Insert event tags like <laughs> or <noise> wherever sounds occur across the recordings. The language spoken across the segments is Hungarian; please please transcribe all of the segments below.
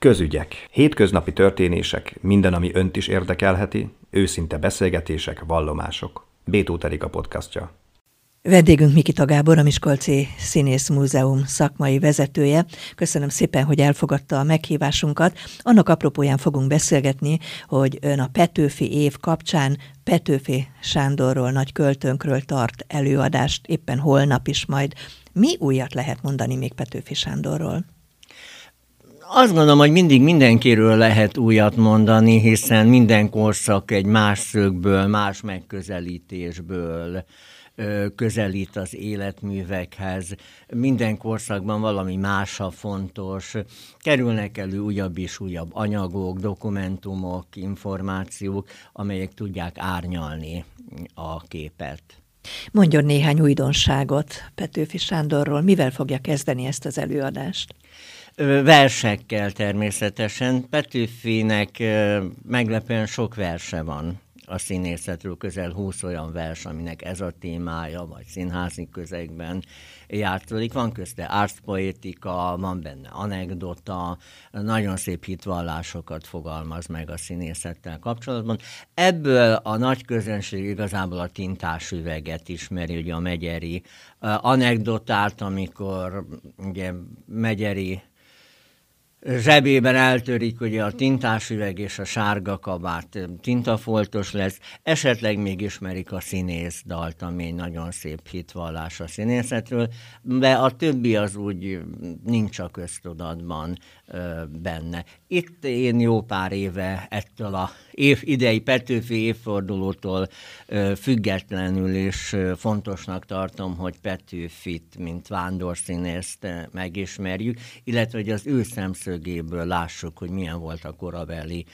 Közügyek. Hétköznapi történések, minden, ami önt is érdekelheti, őszinte beszélgetések, vallomások. Bétó Terika podcastja. Vendégünk Mikita Gábor, a Miskolci Színész Múzeum szakmai vezetője. Köszönöm szépen, hogy elfogadta a meghívásunkat. Annak apropóján fogunk beszélgetni, hogy ön a Petőfi év kapcsán Petőfi Sándorról, nagy költőnkről tart előadást, éppen holnap is majd. Mi újat lehet mondani még Petőfi Sándorról? Azt gondolom, hogy mindig mindenkiről lehet újat mondani, hiszen minden korszak egy más szögből, más megközelítésből közelít az életművekhez. Minden korszakban valami más a fontos. Kerülnek elő újabb és újabb anyagok, dokumentumok, információk, amelyek tudják árnyalni a képet. Mondjon néhány újdonságot Petőfi Sándorról. Mivel fogja kezdeni ezt az előadást? Versekkel természetesen. Petőfinek meglepően sok verse van a színészetről, közel 20 olyan vers, aminek ez a témája, vagy színházi közegben játszódik. Van közte arcpoétika, van benne anekdota, nagyon szép hitvallásokat fogalmaz meg a színészettel kapcsolatban. Ebből a nagy közönség igazából a tintás üveget ismeri, ugye a megyeri anekdotát, amikor ugye megyeri zsebében eltörik ugye a tintásüveg és a sárga kabát tintafoltos lesz, esetleg még ismerik a színész dalt, ami egy nagyon szép hitvallás a színészetről, de a többi az úgy nincs a köztudatban benne. Itt én jó pár éve ettől a év, idei Petőfi évfordulótól függetlenül is fontosnak tartom, hogy Petőfit, mint vándorszínészt megismerjük, illetve hogy az ő szemszögéből lássuk, hogy milyen volt a korabeli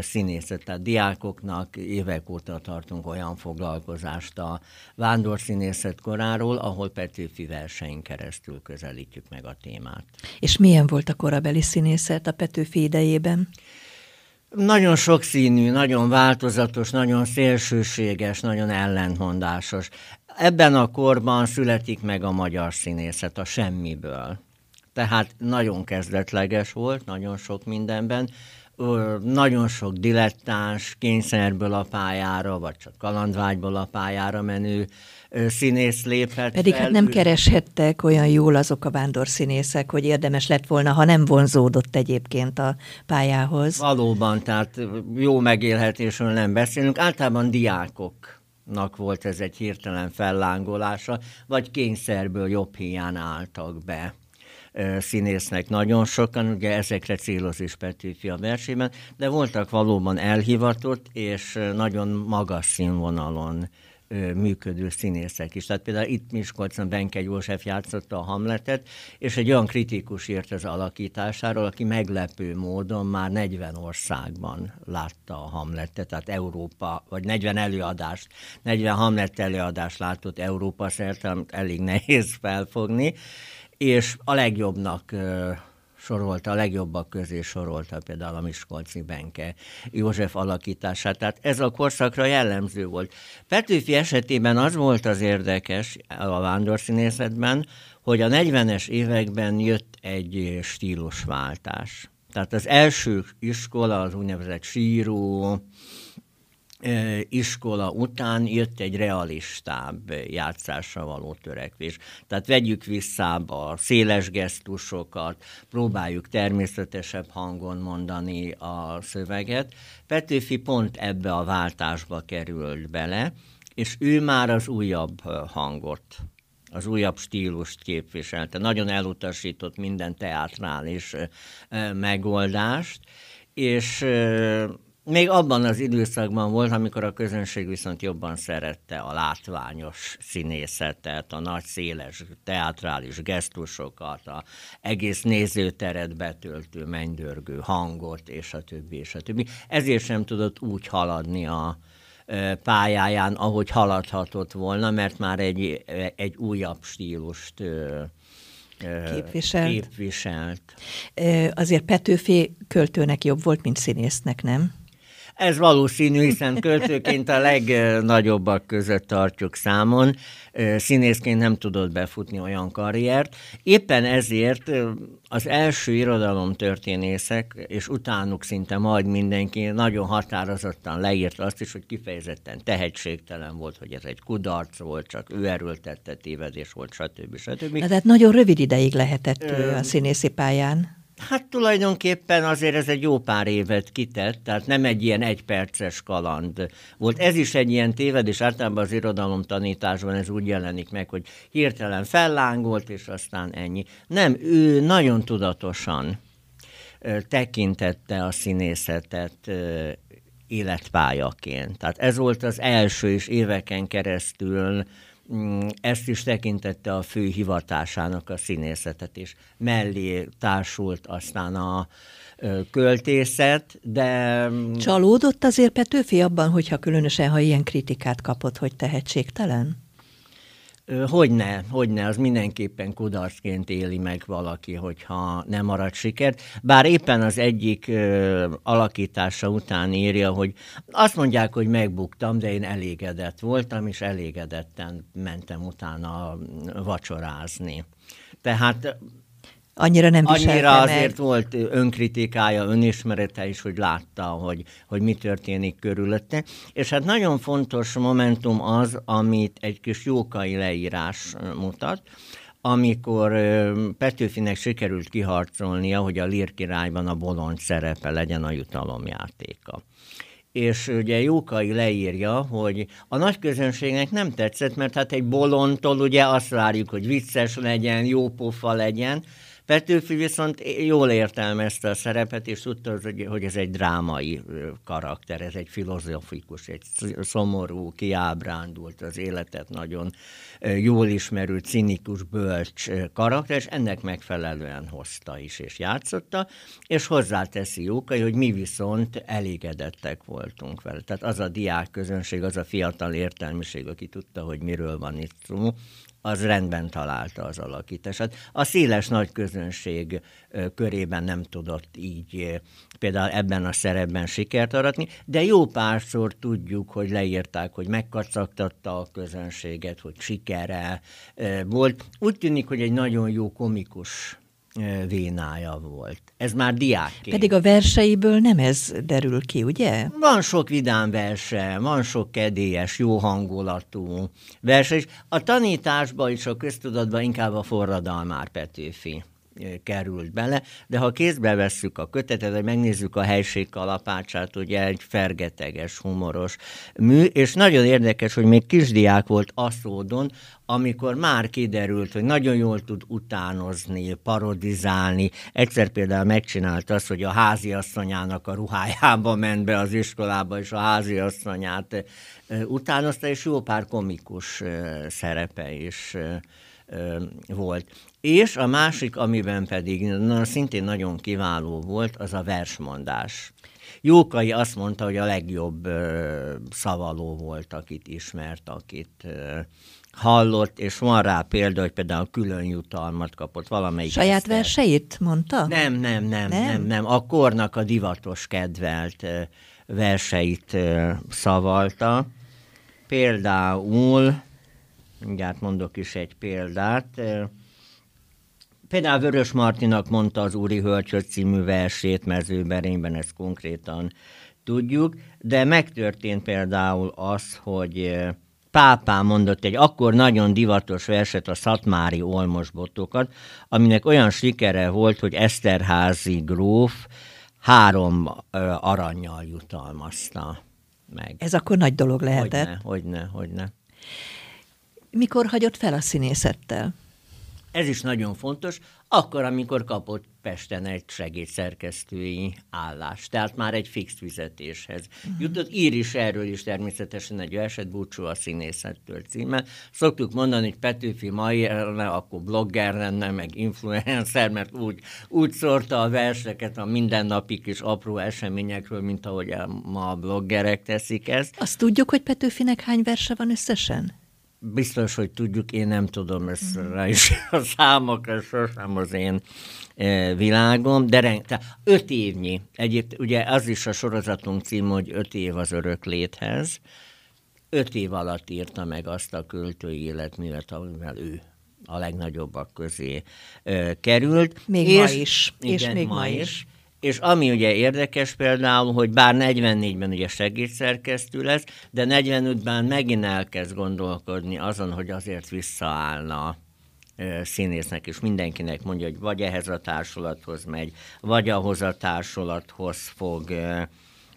színészet. Tehát diákoknak évek óta tartunk olyan foglalkozást a vándorszínészet koráról, ahol Petőfi versenyt keresztül közelítjük meg a témát. És milyen volt a korabeli színészet a Petőfi idejében? Nagyon sokszínű, nagyon változatos, nagyon szélsőséges, nagyon ellentmondásos. Ebben a korban születik meg a magyar színészet a semmiből. Tehát nagyon kezdetleges volt, nagyon sok mindenben, nagyon sok dilettáns kényszerből a pályára, vagy csak kalandvágyból a pályára menő színész léphet Pedig fel. hát nem kereshettek olyan jól azok a vándorszínészek, hogy érdemes lett volna, ha nem vonzódott egyébként a pályához. Valóban, tehát jó megélhetésről nem beszélünk. Általában diákoknak volt ez egy hirtelen fellángolása, vagy kényszerből jobb hiány álltak be színésznek nagyon sokan, ugye ezekre céloz is Petőfi a versében, de voltak valóban elhivatott és nagyon magas színvonalon működő színészek is. Tehát például itt Miskolcon Benke József játszotta a Hamletet, és egy olyan kritikus írt az alakításáról, aki meglepő módon már 40 országban látta a Hamletet, tehát Európa, vagy 40 előadást, 40 Hamlet előadást látott Európa szerte, amit elég nehéz felfogni, és a legjobbnak sorolta, a legjobbak közé sorolta például a Miskolci Benke József alakítását. Tehát ez a korszakra jellemző volt. Petőfi esetében az volt az érdekes a vándorszínészetben, hogy a 40-es években jött egy stílusváltás. Tehát az első iskola, az úgynevezett síró, iskola után jött egy realistább játszásra való törekvés. Tehát vegyük vissza a széles gesztusokat, próbáljuk természetesebb hangon mondani a szöveget. Petőfi pont ebbe a váltásba került bele, és ő már az újabb hangot az újabb stílust képviselte. Nagyon elutasított minden teátrális megoldást, és még abban az időszakban volt, amikor a közönség viszont jobban szerette a látványos színészetet, a nagy széles teátrális gesztusokat, a egész nézőteret betöltő mennydörgő hangot, és a többi, és a többi. Ezért sem tudott úgy haladni a pályáján, ahogy haladhatott volna, mert már egy, egy újabb stílust képviselt. képviselt. Azért Petőfi költőnek jobb volt, mint színésznek, nem? Ez valószínű, hiszen költőként a legnagyobbak között tartjuk számon. Színészként nem tudott befutni olyan karriert. Éppen ezért az első irodalomtörténészek, és utánuk szinte majd mindenki nagyon határozottan leírta azt is, hogy kifejezetten tehetségtelen volt, hogy ez egy kudarc volt, csak ő erőltette tévedés volt, stb. stb. Na, tehát nagyon rövid ideig lehetett ő a színészi pályán. Hát tulajdonképpen azért ez egy jó pár évet kitett, tehát nem egy ilyen egyperces kaland volt. Ez is egy ilyen tévedés, általában az irodalom tanításban ez úgy jelenik meg, hogy hirtelen fellángolt, és aztán ennyi. Nem, ő nagyon tudatosan tekintette a színészetet életpályaként. Tehát ez volt az első is éveken keresztül ezt is tekintette a fő hivatásának a színészetet, és mellé társult aztán a költészet, de... Mm, Csalódott azért Petőfi abban, hogyha különösen, ha ilyen kritikát kapott, hogy tehetségtelen? Hogyne, hogyne, az mindenképpen kudarcként éli meg valaki, hogyha nem marad sikert. Bár éppen az egyik ö, alakítása után írja, hogy azt mondják, hogy megbuktam, de én elégedett voltam, és elégedetten mentem utána vacsorázni. Tehát annyira nem Annyira azért meg. volt önkritikája, önismerete is, hogy látta, hogy, hogy mi történik körülötte. És hát nagyon fontos momentum az, amit egy kis jókai leírás mutat, amikor Petőfinek sikerült kiharcolnia, hogy a Lír királyban a bolond szerepe legyen a jutalomjátéka és ugye Jókai leírja, hogy a nagy közönségnek nem tetszett, mert hát egy bolondtól ugye azt várjuk, hogy vicces legyen, jó pofa legyen, Petőfi viszont jól értelmezte a szerepet, és tudta, hogy ez egy drámai karakter, ez egy filozofikus, egy szomorú, kiábrándult az életet nagyon jól ismerő, cinikus, bölcs karakter, és ennek megfelelően hozta is, és játszotta, és hozzáteszi Jókai, hogy mi viszont elégedettek voltunk vele. Tehát az a diák közönség, az a fiatal értelmiség, aki tudta, hogy miről van itt szó, az rendben találta az alakítását. A széles nagy közönség körében nem tudott így például ebben a szerepben sikert aratni, de jó párszor tudjuk, hogy leírták, hogy megkacagtatta a közönséget, hogy sikere volt. Úgy tűnik, hogy egy nagyon jó komikus vénája volt. Ez már diákként. Pedig a verseiből nem ez derül ki, ugye? Van sok vidám verse, van sok kedélyes, jó hangulatú verse, és a tanításban és a köztudatban inkább a forradalmár Petőfi került bele, de ha kézbe vesszük a kötetet, vagy megnézzük a helység kalapácsát, ugye egy fergeteges, humoros mű, és nagyon érdekes, hogy még kisdiák volt Aszódon, amikor már kiderült, hogy nagyon jól tud utánozni, parodizálni. Egyszer például megcsinálta azt, hogy a háziasszonyának a ruhájába ment be az iskolába, és a háziasszonyát utánozta, és jó pár komikus szerepe is volt. És a másik, amiben pedig na, szintén nagyon kiváló volt, az a versmondás. Jókai azt mondta, hogy a legjobb ö, szavaló volt, akit ismert, akit ö, hallott, és van rá példa, hogy például külön jutalmat kapott valamelyik. Saját eszter. verseit mondta? Nem, nem, nem, nem, nem, nem. A kornak a divatos kedvelt ö, verseit ö, szavalta. Például, mindjárt mondok is egy példát, Például Vörös Martinak mondta az Úri Hölcsöt című versét mezőberényben, ezt konkrétan tudjuk, de megtörtént például az, hogy pápán mondott egy akkor nagyon divatos verset, a Szatmári Olmos botokat, aminek olyan sikere volt, hogy Eszterházi gróf három aranyjal jutalmazta meg. Ez akkor nagy dolog lehetett. Hogyne, hogyne, hogyne. Mikor hagyott fel a színészettel? Ez is nagyon fontos, akkor, amikor kapott Pesten egy segédszerkesztői állást, tehát már egy fix fizetéshez uh-huh. jutott. Ír is erről is természetesen egy verset, búcsú a színészettől címmel. Szoktuk mondani, hogy Petőfi ma élne, akkor blogger lenne, meg influencer, mert úgy, úgy szórta a verseket a mindennapi kis apró eseményekről, mint ahogy ma a bloggerek teszik ezt. Azt tudjuk, hogy Petőfinek hány verse van összesen? Biztos, hogy tudjuk, én nem tudom, ezt mm. rá is <laughs> a számok, ez sosem az én e, világom, de reng, öt évnyi. Egyéb, ugye az is a sorozatunk cím, hogy öt év az örök léthez. Öt év alatt írta meg azt a költői életművet, amivel ő a legnagyobbak közé e, került. Még és, ma is. Igen, és még ma, ma is. is. És ami ugye érdekes például, hogy bár 44-ben ugye segédszerkesztő lesz, de 45-ben megint elkezd gondolkodni azon, hogy azért visszaállna színésznek, és mindenkinek mondja, hogy vagy ehhez a társulathoz megy, vagy ahhoz a társulathoz fog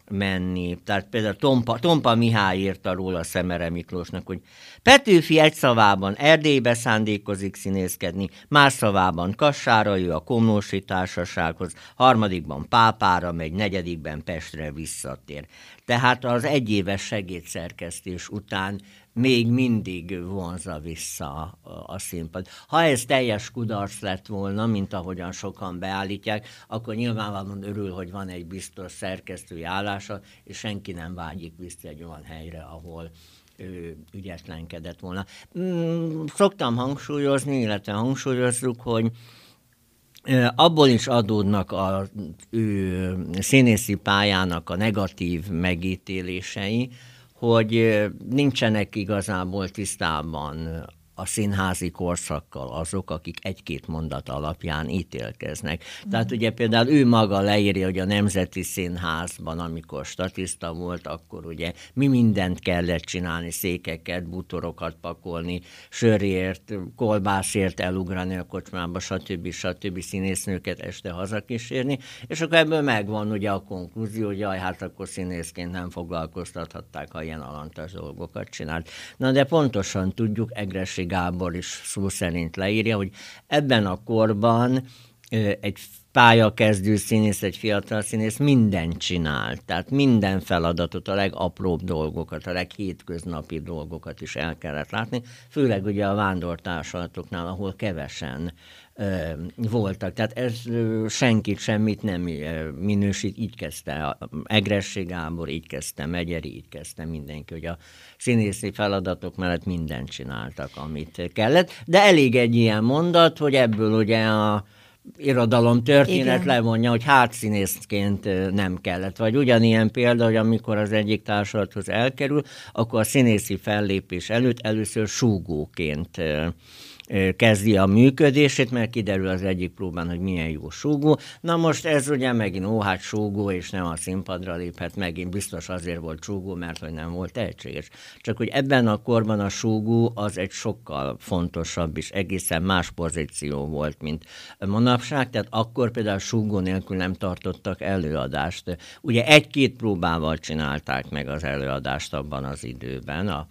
menni. Tehát például Tompa, Tompa Mihály írta róla Szemere Miklósnak, hogy Petőfi egy szavában Erdélybe szándékozik színészkedni, más szavában Kassára jö a Komlósi Társasághoz, harmadikban Pápára megy, negyedikben Pestre visszatér. Tehát az egyéves segédszerkesztés után még mindig vonza vissza a színpad. Ha ez teljes kudarc lett volna, mint ahogyan sokan beállítják, akkor nyilvánvalóan örül, hogy van egy biztos szerkesztői állása, és senki nem vágyik vissza egy olyan helyre, ahol ő ügyetlenkedett volna. Mm, szoktam hangsúlyozni, illetve hangsúlyozzuk, hogy abból is adódnak a ő színészi pályának a negatív megítélései, hogy nincsenek igazából tisztában a színházi korszakkal azok, akik egy-két mondat alapján ítélkeznek. Tehát ugye például ő maga leírja, hogy a Nemzeti Színházban, amikor statiszta volt, akkor ugye mi mindent kellett csinálni, székeket, butorokat pakolni, sörért, kolbászért elugrani a kocsmába, stb. stb. színésznőket este hazakísérni, és akkor ebből megvan ugye a konklúzió, hogy jaj, hát akkor színészként nem foglalkoztathatták, ha ilyen alantas dolgokat csinált. Na de pontosan tudjuk, Egresség Gábor is szó szerint leírja, hogy ebben a korban egy pályakezdő színész, egy fiatal színész mindent csinál. Tehát minden feladatot, a legapróbb dolgokat, a leghétköznapi dolgokat is el kellett látni, főleg ugye a vándortársalatoknál, ahol kevesen voltak. Tehát ez senkit semmit nem minősít. Így kezdte Egressé Gábor, így kezdte Megyeri, így kezdte mindenki, hogy a színészi feladatok mellett mindent csináltak, amit kellett. De elég egy ilyen mondat, hogy ebből ugye a irodalom történet Igen. levonja, hogy hátszínészként nem kellett. Vagy ugyanilyen példa, hogy amikor az egyik társulathoz elkerül, akkor a színészi fellépés előtt először súgóként kezdi a működését, mert kiderül az egyik próbán, hogy milyen jó súgó. Na most ez ugye megint, ó, hát súgó, és nem a színpadra léphet, megint biztos azért volt súgó, mert hogy nem volt tehetséges. Csak hogy ebben a korban a súgó az egy sokkal fontosabb és egészen más pozíció volt, mint manapság, tehát akkor például súgó nélkül nem tartottak előadást. Ugye egy-két próbával csinálták meg az előadást abban az időben, a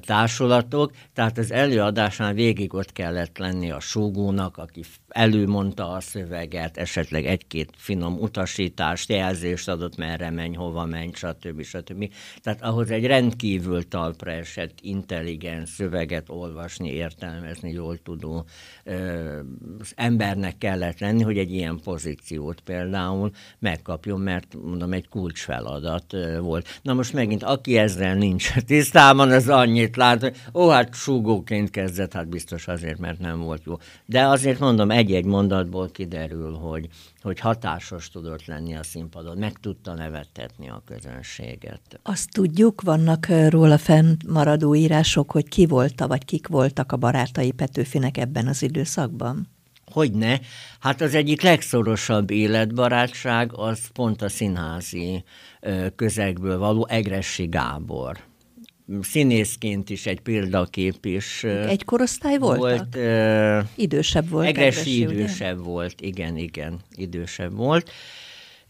társulatok, tehát az előadásnál végig ott kellett lenni a súgónak, aki előmondta a szöveget, esetleg egy-két finom utasítást, jelzést adott, merre menj, hova menj, stb. stb. Tehát ahhoz egy rendkívül talpra esett, intelligens szöveget olvasni, értelmezni, jól tudó ö, embernek kellett lenni, hogy egy ilyen pozíciót például megkapjon, mert mondom, egy kulcsfeladat ö, volt. Na most megint, aki ezzel nincs <laughs> tisztában, az annyit lát, hogy ó, hát súgóként kezdett, hát biztos azért, mert nem volt jó. De azért mondom, egy-egy mondatból kiderül, hogy, hogy hatásos tudott lenni a színpadon, meg tudta nevettetni a közönséget. Azt tudjuk, vannak róla fennmaradó írások, hogy ki volta, vagy kik voltak a barátai Petőfinek ebben az időszakban? Hogyne? Hát az egyik legszorosabb életbarátság az pont a színházi közegből való Egressi Gábor színészként is egy példakép is. Egy korosztály voltak? Volt, uh, idősebb volt. Egresi idősebb ugye? volt, igen, igen, idősebb volt.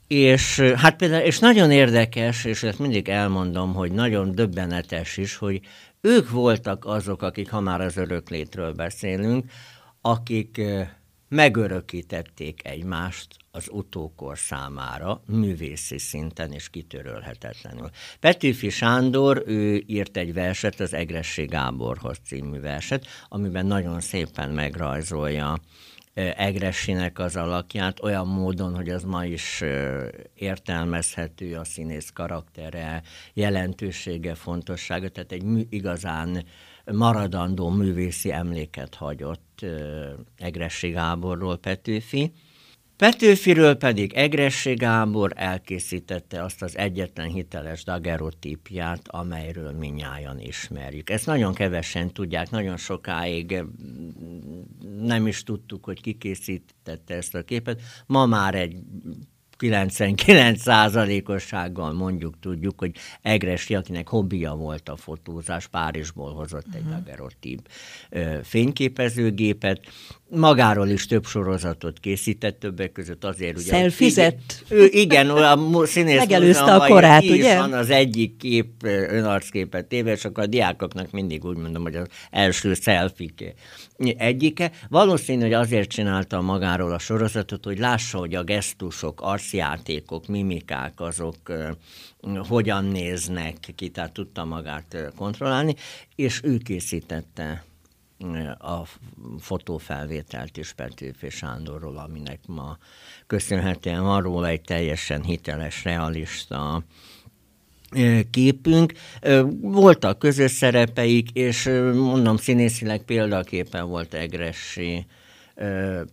És hát például, és nagyon érdekes, és ezt mindig elmondom, hogy nagyon döbbenetes is, hogy ők voltak azok, akik, ha már az öröklétről beszélünk, akik megörökítették egymást az utókor számára művészi szinten és kitörölhetetlenül. Petőfi Sándor, ő írt egy verset, az Egressé Gáborhoz című verset, amiben nagyon szépen megrajzolja Egressinek az alakját olyan módon, hogy az ma is értelmezhető a színész karaktere, jelentősége, fontossága, tehát egy igazán maradandó művészi emléket hagyott Egressi Gáborról Petőfi. Petőfiről pedig Egressé Gábor elkészítette azt az egyetlen hiteles dagerotípját, amelyről minnyáján ismerjük. Ezt nagyon kevesen tudják, nagyon sokáig nem is tudtuk, hogy ki készítette ezt a képet. Ma már egy 99%-ossággal mondjuk tudjuk, hogy Egresi, akinek hobbija volt a fotózás, Párizsból hozott egy uh-huh. daguerreotíp fényképezőgépet, magáról is több sorozatot készített, többek között azért, ugye... Szelfizett. Ő, igen, a színész Megelőzte a korát, ugye? Van az egyik kép, önarcképet téve, és akkor a diákoknak mindig úgy mondom, hogy az első szelfik egyike. Valószínű, hogy azért csinálta magáról a sorozatot, hogy lássa, hogy a gesztusok, arcjátékok, mimikák azok hogyan néznek ki, tehát tudta magát kontrollálni, és ő készítette a fotófelvételt is Petőfi Sándorról, aminek ma köszönhetően van róla egy teljesen hiteles, realista képünk. Voltak közös szerepeik, és mondom, színészileg példaképpen volt Egressi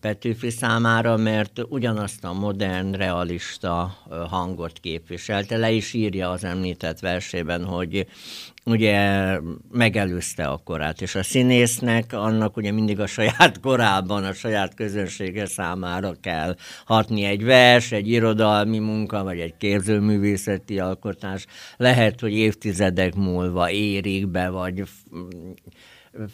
Petőfi számára, mert ugyanazt a modern, realista hangot képviselte. Le is írja az említett versében, hogy ugye megelőzte a korát, és a színésznek annak ugye mindig a saját <laughs> korában, a saját közönsége számára kell hatni egy vers, egy irodalmi munka, vagy egy képzőművészeti alkotás. Lehet, hogy évtizedek múlva érik be, vagy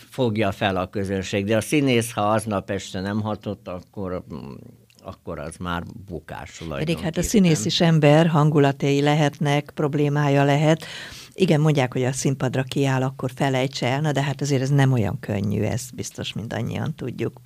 fogja fel a közönség, de a színész, ha aznap este nem hatott, akkor akkor az már bukás Pedig hát a színész is ember, hangulatai lehetnek, problémája lehet. Igen, mondják, hogy a színpadra kiáll, akkor felejtse el, na de hát azért ez nem olyan könnyű, ez biztos mindannyian tudjuk.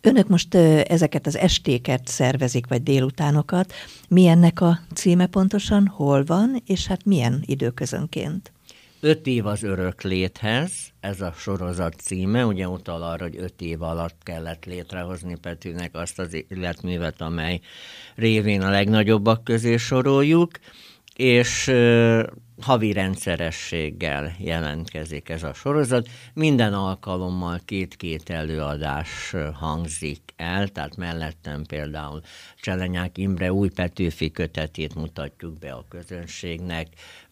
Önök most ezeket az estéket szervezik, vagy délutánokat. Milyennek a címe pontosan, hol van, és hát milyen időközönként? Öt év az örök léthez, ez a sorozat címe, ugye utal arra, hogy öt év alatt kellett létrehozni Petőnek azt az életművet, amely révén a legnagyobbak közé soroljuk, és havi rendszerességgel jelentkezik ez a sorozat. Minden alkalommal két-két előadás hangzik el, tehát mellettem például Cselenyák Imre új Petőfi kötetét mutatjuk be a közönségnek.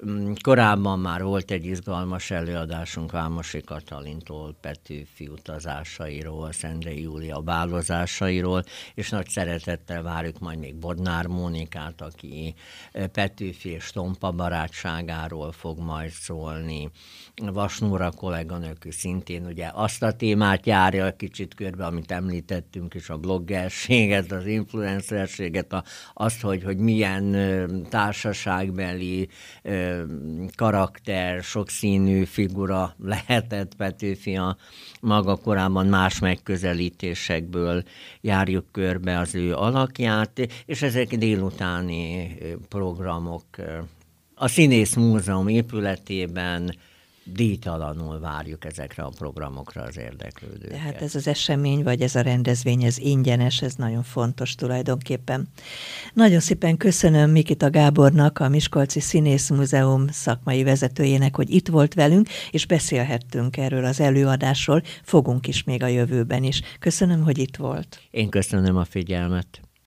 Mm, korábban már volt egy izgalmas előadásunk Vámosi Katalintól Petőfi utazásairól, Szendrei Júlia bálozásairól, és nagy szeretettel várjuk majd még Bodnár Mónikát, aki Petőfi és Tompa barátságáról fog majd szólni. Vasnóra kolléganők szintén ugye azt a témát járja kicsit körbe, amit említettünk is, a bloggerséget, az influencerséget, a, azt, hogy, hogy milyen társaságbeli karakter, sokszínű figura lehetett Petőfi a maga korábban más megközelítésekből járjuk körbe az ő alakját, és ezek délutáni programok a Színész Múzeum épületében díjtalanul várjuk ezekre a programokra az érdeklődőket. Tehát ez az esemény, vagy ez a rendezvény, ez ingyenes, ez nagyon fontos tulajdonképpen. Nagyon szépen köszönöm Mikita Gábornak, a Miskolci Színész Múzeum szakmai vezetőjének, hogy itt volt velünk, és beszélhettünk erről az előadásról, fogunk is még a jövőben is. Köszönöm, hogy itt volt. Én köszönöm a figyelmet.